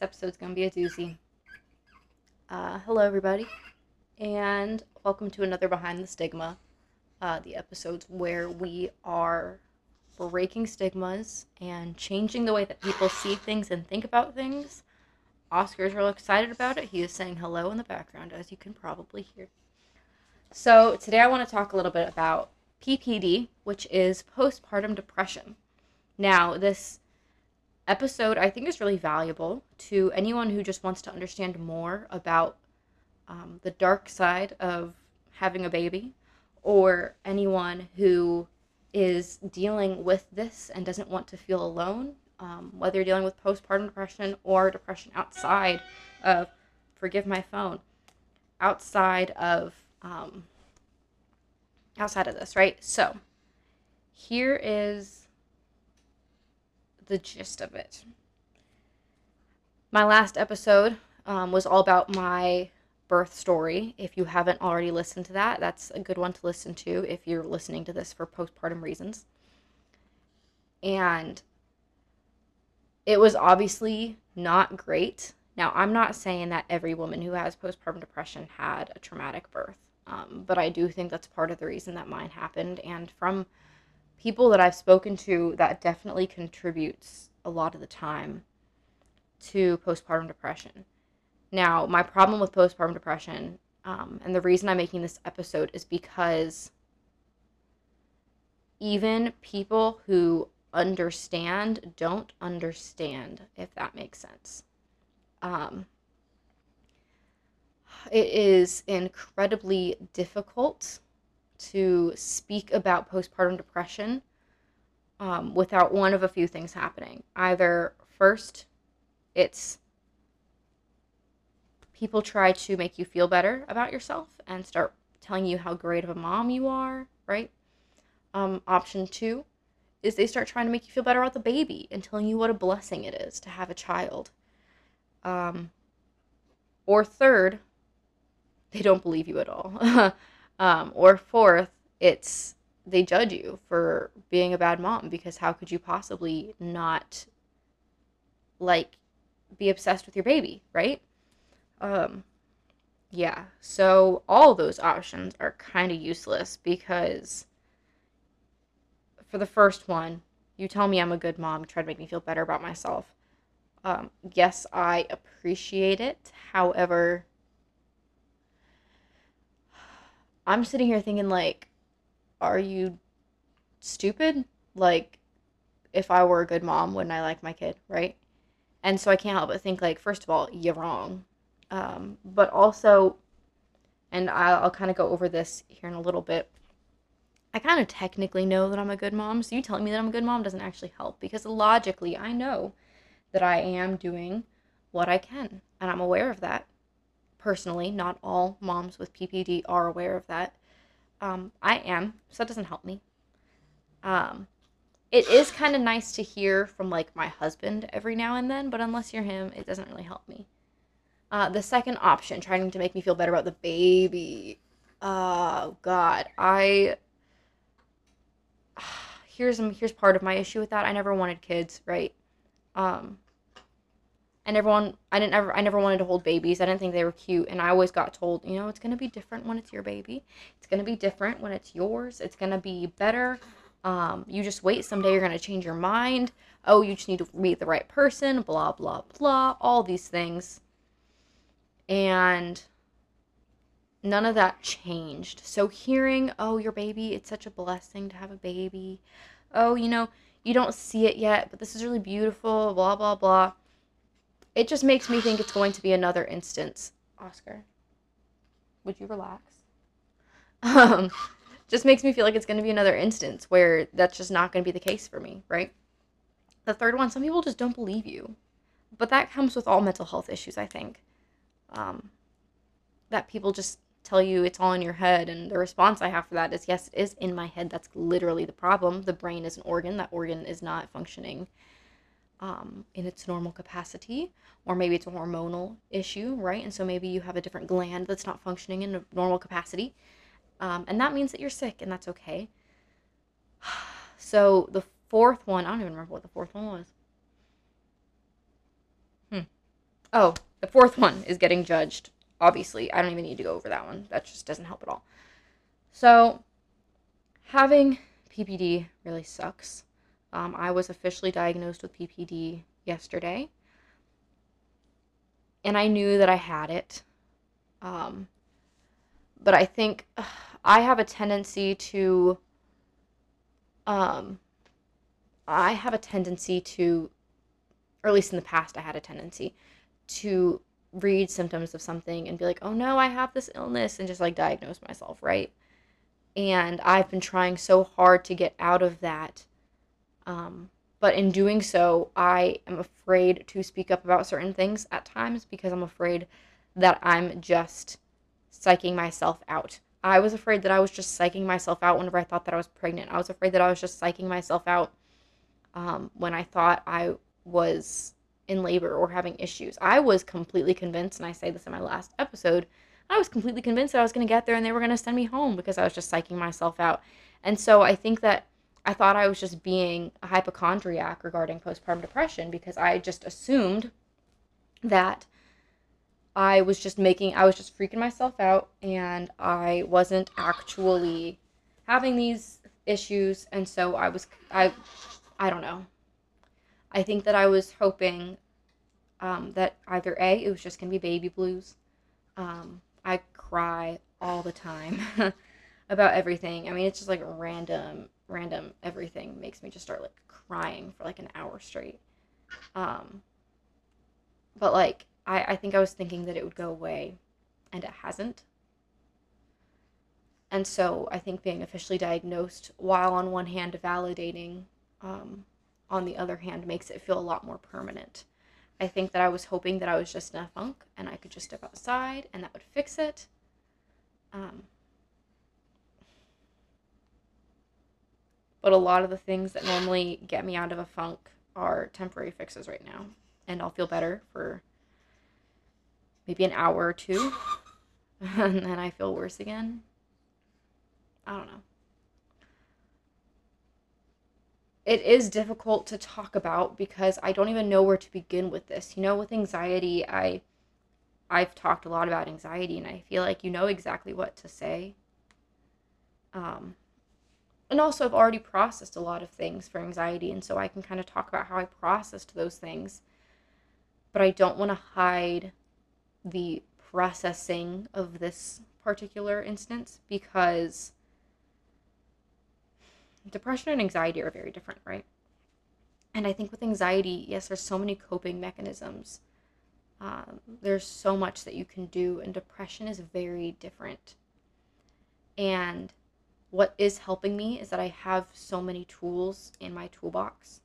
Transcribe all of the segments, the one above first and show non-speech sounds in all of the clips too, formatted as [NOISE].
This episode's to be a doozy. Uh, hello, everybody, and welcome to another Behind the Stigma, uh, the episodes where we are breaking stigmas and changing the way that people see things and think about things. Oscar's real excited about it. He is saying hello in the background, as you can probably hear. So, today I want to talk a little bit about PPD, which is postpartum depression. Now, this episode I think is really valuable to anyone who just wants to understand more about um, the dark side of having a baby, or anyone who is dealing with this and doesn't want to feel alone, um, whether you're dealing with postpartum depression or depression outside of, forgive my phone, outside of, um, outside of this, right? So, here is the gist of it. My last episode um, was all about my birth story. If you haven't already listened to that, that's a good one to listen to if you're listening to this for postpartum reasons. And it was obviously not great. Now, I'm not saying that every woman who has postpartum depression had a traumatic birth, um, but I do think that's part of the reason that mine happened. And from people that I've spoken to, that definitely contributes a lot of the time to postpartum depression. Now, my problem with postpartum depression, um, and the reason I'm making this episode is because even people who understand don't understand, if that makes sense. Um, it is incredibly difficult to speak about postpartum depression um, without one of a few things happening. Either first, it's people try to make you feel better about yourself and start telling you how great of a mom you are, right? Um, option two is they start trying to make you feel better about the baby and telling you what a blessing it is to have a child. Um, or third, they don't believe you at all. [LAUGHS] um, or fourth, it's they judge you for being a bad mom because how could you possibly not like be obsessed with your baby, right? Um, yeah, so all those options are kind of useless because for the first one, you tell me I'm a good mom, try to make me feel better about myself. Um, yes, I appreciate it. However, I'm sitting here thinking, like, are you stupid? Like, if I were a good mom, wouldn't I like my kid, right? And so I can't help but think, like, first of all, you're wrong. Um, but also, and I'll, I'll kind of go over this here in a little bit. I kind of technically know that I'm a good mom, so you telling me that I'm a good mom doesn't actually help because logically I know that I am doing what I can, and I'm aware of that. Personally, not all moms with PPD are aware of that. Um, I am, so that doesn't help me. Um, it is kind of nice to hear from like my husband every now and then, but unless you're him, it doesn't really help me. Uh, the second option, trying to make me feel better about the baby. Oh God, I. [SIGHS] Here's here's part of my issue with that. I never wanted kids, right? Um. I never want. I didn't ever. I never wanted to hold babies. I didn't think they were cute, and I always got told, you know, it's gonna be different when it's your baby. It's gonna be different when it's yours. It's gonna be better. Um, you just wait. Someday you're gonna change your mind. Oh, you just need to meet the right person. Blah blah blah. All these things and none of that changed. So hearing, oh, your baby, it's such a blessing to have a baby. Oh, you know, you don't see it yet, but this is really beautiful, blah, blah, blah. It just makes me think it's going to be another instance. Oscar, would you relax? Um, just makes me feel like it's going to be another instance where that's just not going to be the case for me, right? The third one, some people just don't believe you. But that comes with all mental health issues, I think um, that people just tell you it's all in your head and the response i have for that is yes it is in my head that's literally the problem the brain is an organ that organ is not functioning um, in its normal capacity or maybe it's a hormonal issue right and so maybe you have a different gland that's not functioning in a normal capacity um, and that means that you're sick and that's okay [SIGHS] so the fourth one i don't even remember what the fourth one was Hmm. oh, the fourth one is getting judged. Obviously, I don't even need to go over that one. That just doesn't help at all. So, having PPD really sucks. Um, I was officially diagnosed with PPD yesterday, and I knew that I had it. Um, but I think [SIGHS] I have a tendency to. Um, I have a tendency to, or at least in the past, I had a tendency to read symptoms of something and be like, oh no, I have this illness, and just like diagnose myself, right? And I've been trying so hard to get out of that. Um, but in doing so, I am afraid to speak up about certain things at times because I'm afraid that I'm just psyching myself out. I was afraid that I was just psyching myself out whenever I thought that I was pregnant. I was afraid that I was just psyching myself out um, when I thought I was in labor or having issues. I was completely convinced, and I say this in my last episode, I was completely convinced that I was going to get there and they were going to send me home because I was just psyching myself out. And so I think that I thought I was just being a hypochondriac regarding postpartum depression because I just assumed that I was just making, I was just freaking myself out and I wasn't actually having these issues. And so I was, I, I don't know. I think that I was hoping um, that either A, it was just going to be baby blues. Um, I cry all the time [LAUGHS] about everything. I mean, it's just like random, random everything makes me just start like crying for like an hour straight. Um, but like, I, I think I was thinking that it would go away, and it hasn't. And so I think being officially diagnosed, while on one hand validating um, on the other hand, makes it feel a lot more permanent. I think that I was hoping that I was just in a funk and I could just step outside and that would fix it. Um, but a lot of the things that normally get me out of a funk are temporary fixes right now. And I'll feel better for maybe an hour or two. [LAUGHS] and then I feel worse again. I don't know it is difficult to talk about because I don't even know where to begin with this. You know, with anxiety, I I've talked a lot about anxiety and I feel like you know exactly what to say. Um and also I've already processed a lot of things for anxiety and so I can kind of talk about how I processed those things. But I don't want to hide the processing of this particular instance because depression and anxiety are very different, right? And I think with anxiety, yes, there's so many coping mechanisms. Um, there's so much that you can do, and depression is very different. And what is helping me is that I have so many tools in my toolbox.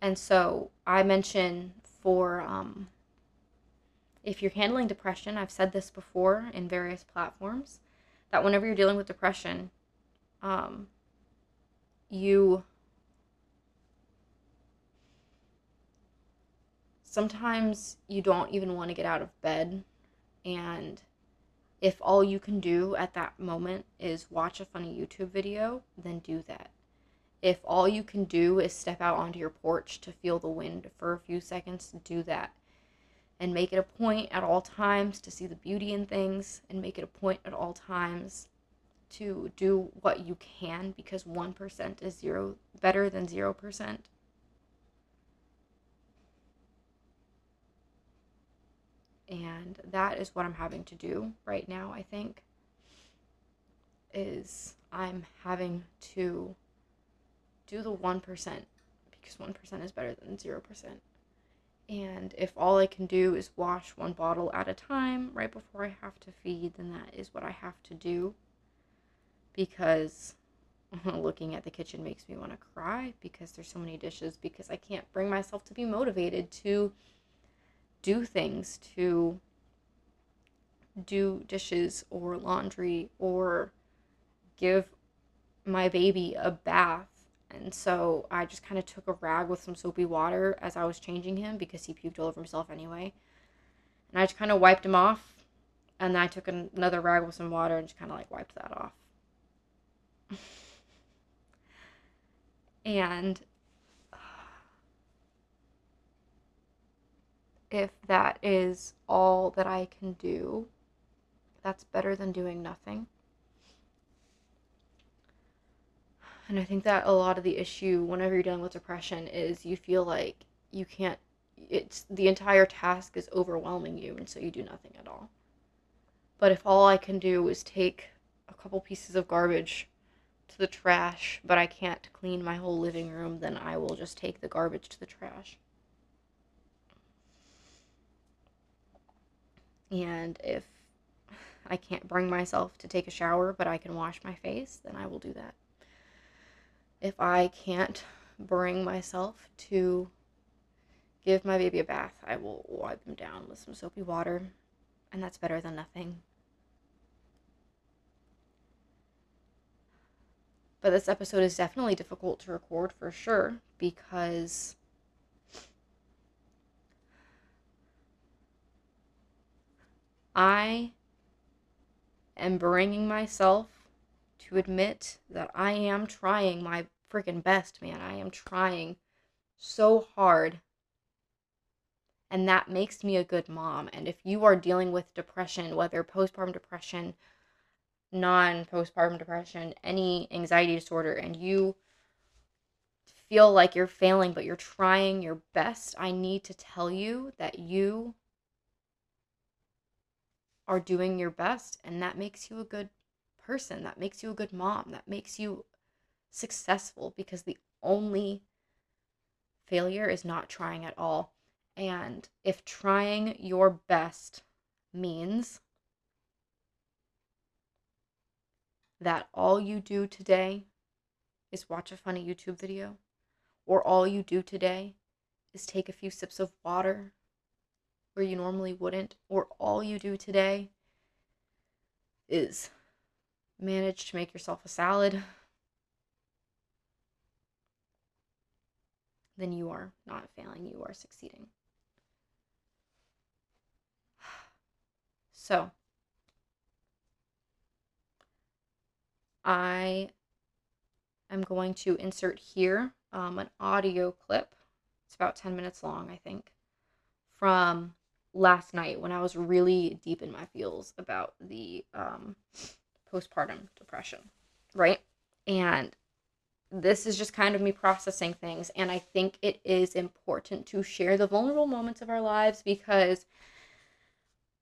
And so I mention for um, if you're handling depression, I've said this before in various platforms, that whenever you're dealing with depression, um, you sometimes you don't even want to get out of bed and if all you can do at that moment is watch a funny YouTube video, then do that. If all you can do is step out onto your porch to feel the wind for a few seconds, do that. And make it a point at all times to see the beauty in things, and make it a point at all times to do what you can because 1% is zero better than 0%. And that is what I'm having to do right now, I think. Is I'm having to do the 1% because 1% is better than 0%. And if all I can do is wash one bottle at a time right before I have to feed, then that is what I have to do because [LAUGHS] looking at the kitchen makes me want to cry because there's so many dishes because I can't bring myself to be motivated to do things to do dishes or laundry or give my baby a bath. And so I just kind of took a rag with some soapy water as I was changing him because he puked all over himself anyway. And I just kind of wiped him off. And then I took another rag with some water and just kind of like wiped that off. [LAUGHS] and if that is all that I can do, that's better than doing nothing. And I think that a lot of the issue whenever you're dealing with depression is you feel like you can't it's the entire task is overwhelming you and so you do nothing at all. But if all I can do is take a couple pieces of garbage to the trash, but I can't clean my whole living room, then I will just take the garbage to the trash. And if I can't bring myself to take a shower, but I can wash my face, then I will do that. If I can't bring myself to give my baby a bath, I will wipe him down with some soapy water, and that's better than nothing. But this episode is definitely difficult to record for sure because I am bringing myself to admit that I am trying my freaking best, man. I am trying so hard. And that makes me a good mom. And if you are dealing with depression, whether postpartum depression, non postpartum depression, any anxiety disorder, and you feel like you're failing, but you're trying your best, I need to tell you that you are doing your best, and that makes you a good person. That makes you a good mom. That makes you successful because the only failure is not trying at all. And if trying your best means that all you do today is watch a funny YouTube video, or all you do today is take a few sips of water where you normally wouldn't, or all you do today is manage to make yourself a salad, then you are not failing, you are succeeding. So, I am going to insert here um, an audio clip. It's about 10 minutes long, I think, from last night when I was really deep in my feels about the um, postpartum depression, right? And this is just kind of me processing things. And I think it is important to share the vulnerable moments of our lives because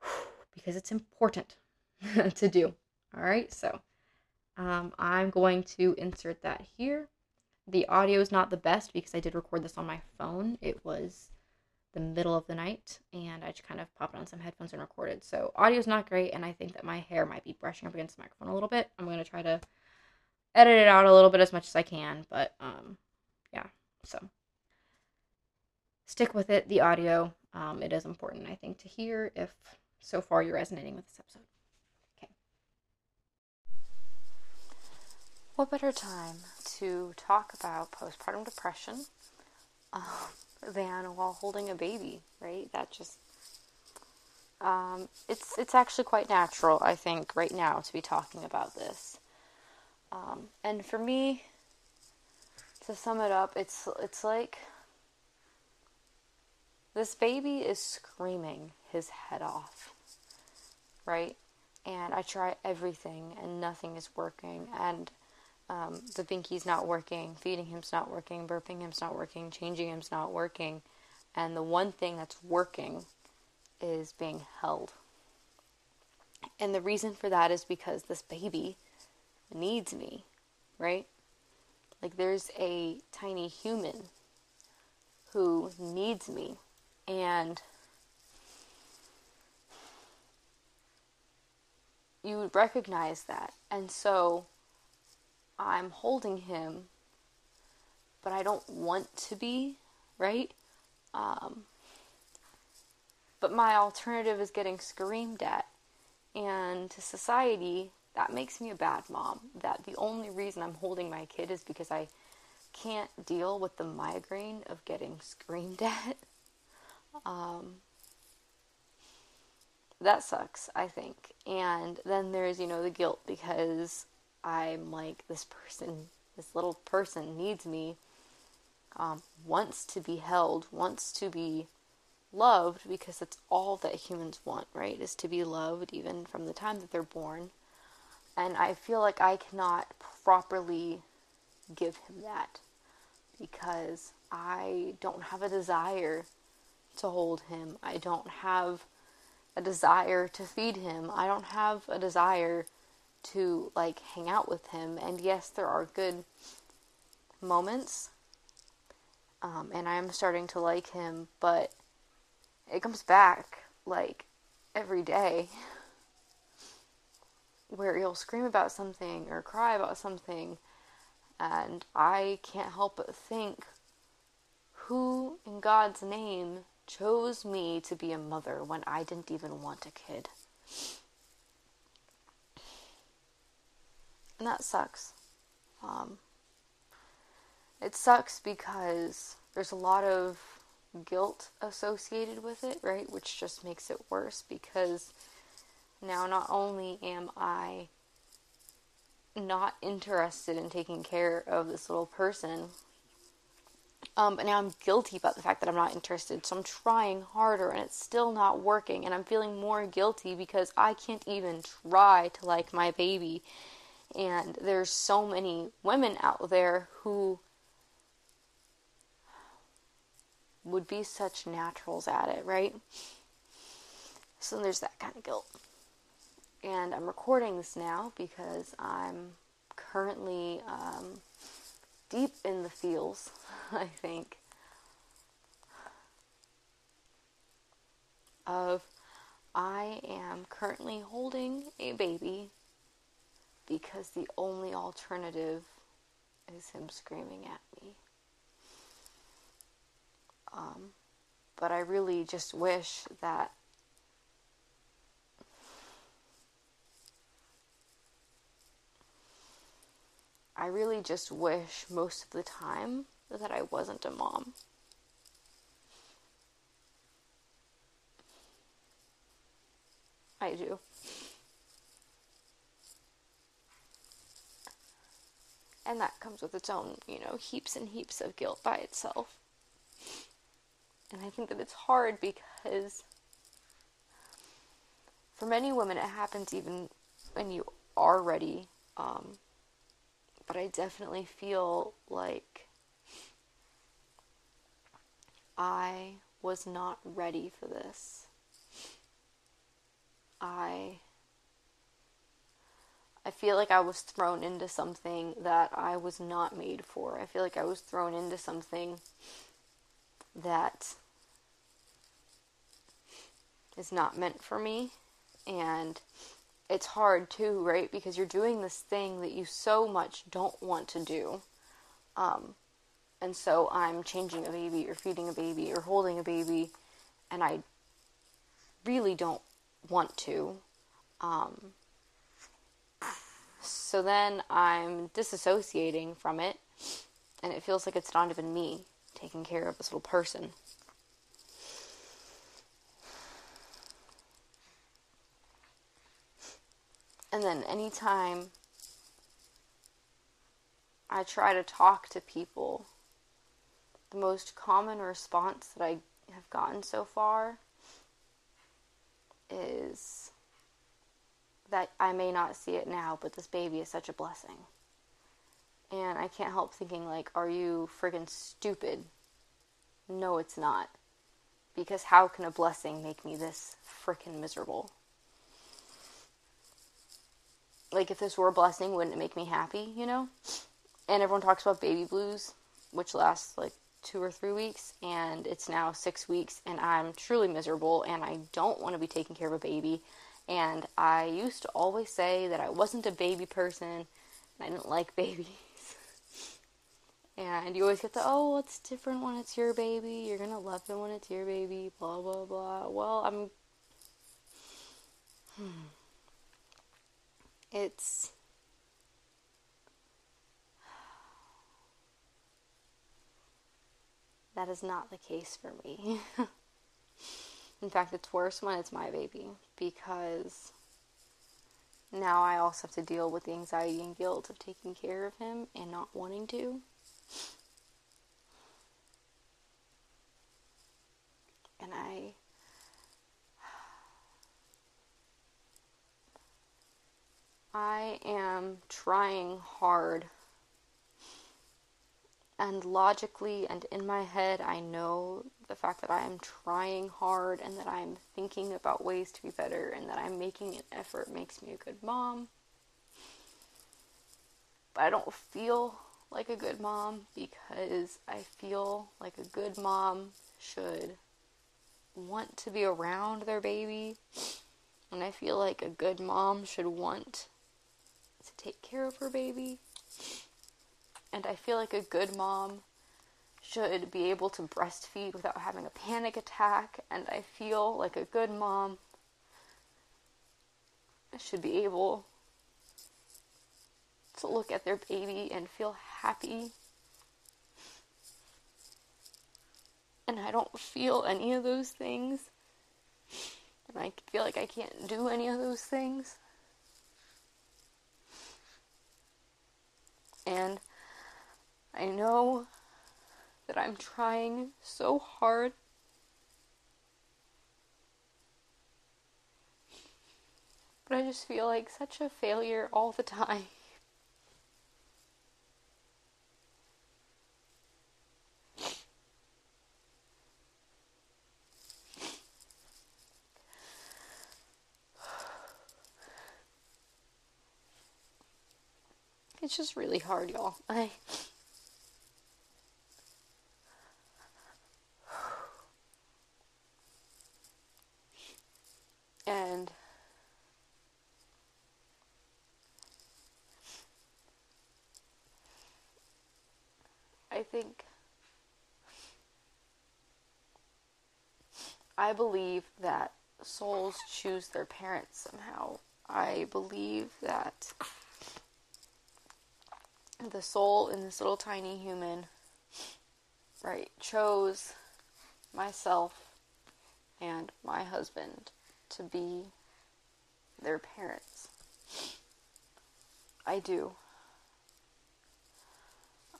[SIGHS] because it's important [LAUGHS] to do. All right, so um, I'm going to insert that here. The audio is not the best because I did record this on my phone. It was the middle of the night and I just kind of popped on some headphones and recorded. So audio is not great and I think that my hair might be brushing up against the microphone a little bit. I'm going to try to edit it out a little bit as much as I can, but um yeah. So stick with it, the audio. Um, it is important I think to hear if so far you're resonating with this episode. Okay. What better time to talk about postpartum depression um, than while holding a baby, right? That just um, it's it's actually quite natural, I think, right now to be talking about this. Um, and for me, to sum it up, it's it's like this baby is screaming his head off, right? And I try everything, and nothing is working, and um, the binky's not working, feeding him's not working, burping him's not working, changing him's not working, and the one thing that's working is being held. And the reason for that is because this baby needs me, right? Like there's a tiny human who needs me, and you would recognize that. And so I'm holding him, but I don't want to be, right? Um, but my alternative is getting screamed at. And to society, that makes me a bad mom. That the only reason I'm holding my kid is because I can't deal with the migraine of getting screamed [LAUGHS] at. Um, that sucks, I think. And then there's, you know, the guilt because I'm like, this person, this little person needs me, um, wants to be held, wants to be loved because that's all that humans want, right? Is to be loved even from the time that they're born. And I feel like I cannot properly give him that because I don't have a desire to hold him. I don't have a desire to feed him. I don't have a desire to like hang out with him. And yes, there are good moments. Um, and I'm starting to like him, but it comes back like every day [LAUGHS] where he'll scream about something or cry about something and I can't help but think who in God's name chose me to be a mother when I didn't even want a kid? And that sucks. Um, it sucks because there's a lot of guilt associated with it, right? Which just makes it worse because now not only am I not interested in taking care of this little person. Um, but now I'm guilty about the fact that I'm not interested, so I'm trying harder and it's still not working, and I'm feeling more guilty because I can't even try to like my baby. And there's so many women out there who would be such naturals at it, right? So there's that kind of guilt and I'm recording this now because I'm currently um, deep in the feels, [LAUGHS] I think, of I am currently holding a baby because the only alternative is him screaming at me. Um, but I really just wish that I really just wish most of the time that I wasn't a mom. I do. And that comes with its own, you know, heaps and heaps of guilt by itself. And I think that it's hard because for many women it happens even when you are ready um, but I definitely feel like I was not ready for this. I I feel like I was thrown into something that I was not made for. I feel like I was thrown into something that is not meant for me and it's hard too, right? Because you're doing this thing that you so much don't want to do. Um, and so I'm changing a baby or feeding a baby or holding a baby, and I really don't want to. Um, so then I'm disassociating from it, and it feels like it's not even me taking care of this little person. And then anytime I try to talk to people, the most common response that I have gotten so far is that I may not see it now, but this baby is such a blessing. And I can't help thinking, like, are you friggin' stupid? No, it's not. Because how can a blessing make me this frickin' miserable? like if this were a blessing, wouldn't it make me happy, you know? And everyone talks about baby blues, which lasts like two or three weeks, and it's now six weeks, and I'm truly miserable, and I don't want to be taking care of a baby. And I used to always say that I wasn't a baby person, and I didn't like [LAUGHS] babies. and you always get the, oh, it's different when it's your baby, you're gonna love it when it's your baby, blah, blah, blah. Well, I'm. Hmm it's that is not the case for me. [LAUGHS] In fact, it's worse when it's my baby because now I also have to deal with the anxiety and guilt of taking care of him and not wanting to. And I. [SIGHS] I am trying hard and logically and in my head, I know the fact that I am trying hard and that I'm thinking about ways to be better and that I'm making an effort makes me a good mom. But I don't feel like a good mom because I feel like a good mom should want to be around their baby. And I feel like a good mom should want to take care of her baby. And I feel like a good mom should be able to breastfeed without having a panic attack. And I feel like a good mom should be able to look at their baby and feel happy. And I don't feel any of those things. And I feel like I can't do any of those things. And I know that I'm trying so hard. But I just feel like such a failure all the time. It's just really hard, y'all. I and I think I believe that souls choose their parents somehow. I believe that the soul in this little tiny human, right, chose myself and my husband to be their parents. I do.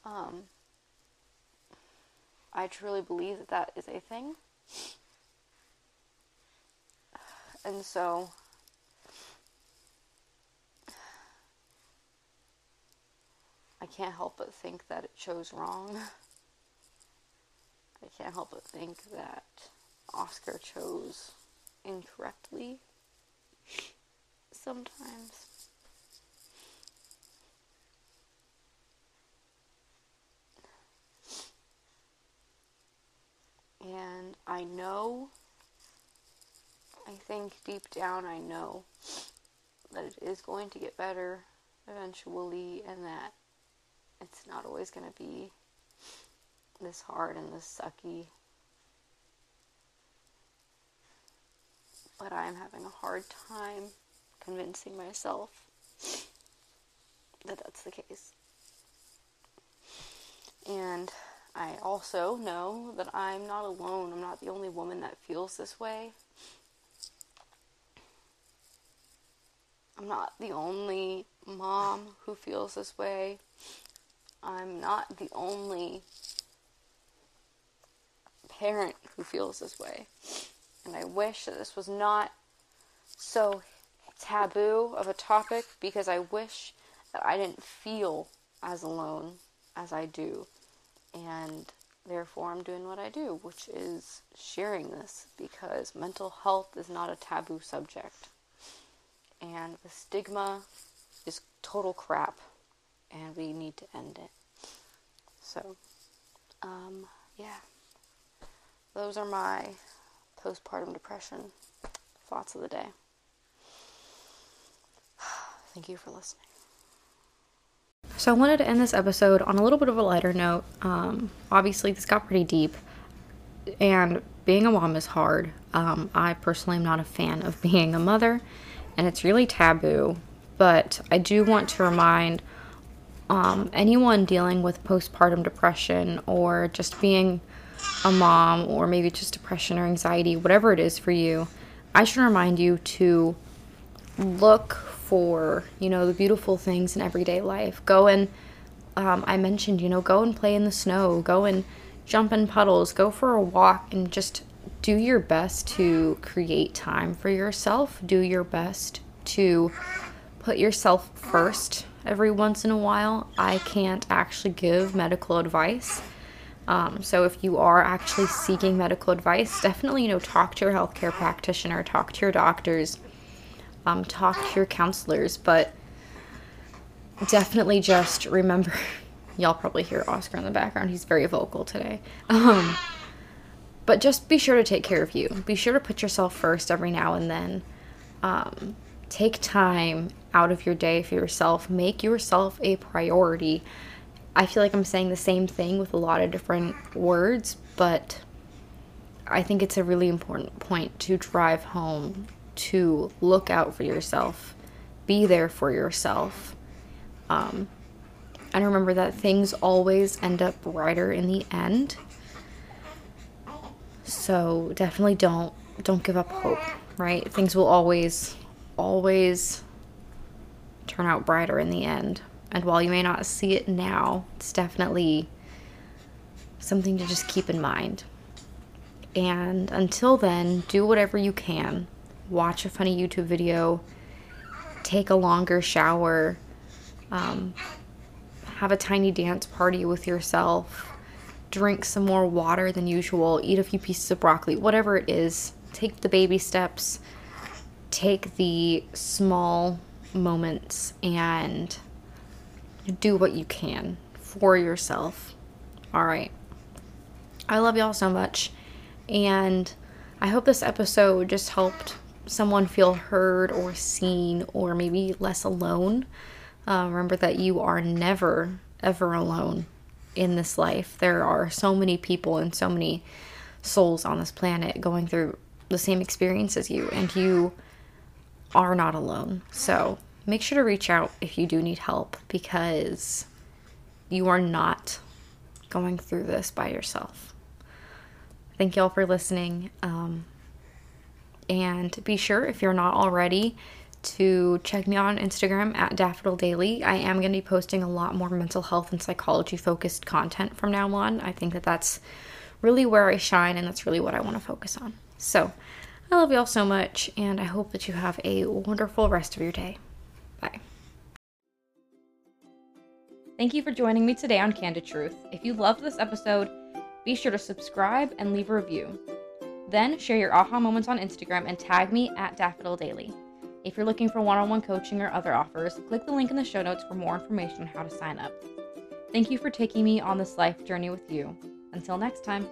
Um, I truly believe that that is a thing. And so I can't help but think that it chose wrong. I can't help but think that Oscar chose incorrectly sometimes. And I know, I think deep down, I know that it is going to get better eventually, and that it's not always going to be this hard and this sucky. But I'm having a hard time convincing myself that that's the case. And I also know that I'm not alone. I'm not the only woman that feels this way. I'm not the only mom who feels this way. I'm not the only parent who feels this way. And I wish that this was not so taboo of a topic because I wish that I didn't feel as alone as I do. And therefore, I'm doing what I do, which is sharing this because mental health is not a taboo subject. And the stigma is total crap and we need to end it. So, um, yeah, those are my postpartum depression thoughts of the day. [SIGHS] Thank you for listening. So, I wanted to end this episode on a little bit of a lighter note. Um, obviously, this got pretty deep, and being a mom is hard. Um, I personally am not a fan of [LAUGHS] being a mother, and it's really taboo. But I do want to remind um, anyone dealing with postpartum depression or just being a mom or maybe just depression or anxiety, whatever it is for you, I should remind you to look for, you know, the beautiful things in everyday life. Go and, um, I mentioned, you know, go and play in the snow, go and jump in puddles, go for a walk, and just do your best to create time for yourself. Do your best to put yourself first every once in a while. I can't actually give medical advice. Um, so if you are actually seeking medical advice, definitely you know talk to your healthcare practitioner, talk to your doctors, um, talk to your counselors, but definitely just remember. [LAUGHS] Y'all probably hear Oscar in the background. He's very vocal today. Um, but just be sure to take care of you. Be sure to put yourself first every now and then. Um, take time out of your day for yourself. Make yourself a priority. I feel like I'm saying the same thing with a lot of different words, but I think it's a really important point to drive home to look out for yourself, be there for yourself. Um, and remember that things always end up brighter in the end. So definitely don't don't give up hope, right? Things will always always turn out brighter in the end. And while you may not see it now, it's definitely something to just keep in mind. And until then, do whatever you can. Watch a funny YouTube video, take a longer shower, um, have a tiny dance party with yourself, drink some more water than usual, eat a few pieces of broccoli, whatever it is. Take the baby steps, take the small moments, and do what you can for yourself. All right. I love y'all so much. And I hope this episode just helped someone feel heard or seen or maybe less alone. Uh, remember that you are never, ever alone in this life. There are so many people and so many souls on this planet going through the same experience as you, and you are not alone. So make sure to reach out if you do need help because you are not going through this by yourself. Thank you all for listening. Um, and be sure, if you're not already, to check me on Instagram at Daffodil Daily. I am going to be posting a lot more mental health and psychology focused content from now on. I think that that's really where I shine and that's really what I want to focus on. So, I love y'all so much and I hope that you have a wonderful rest of your day. Bye. Thank you for joining me today on Candid Truth. If you loved this episode, be sure to subscribe and leave a review. Then share your aha moments on Instagram and tag me at Daffodil Daily. If you're looking for one on one coaching or other offers, click the link in the show notes for more information on how to sign up. Thank you for taking me on this life journey with you. Until next time.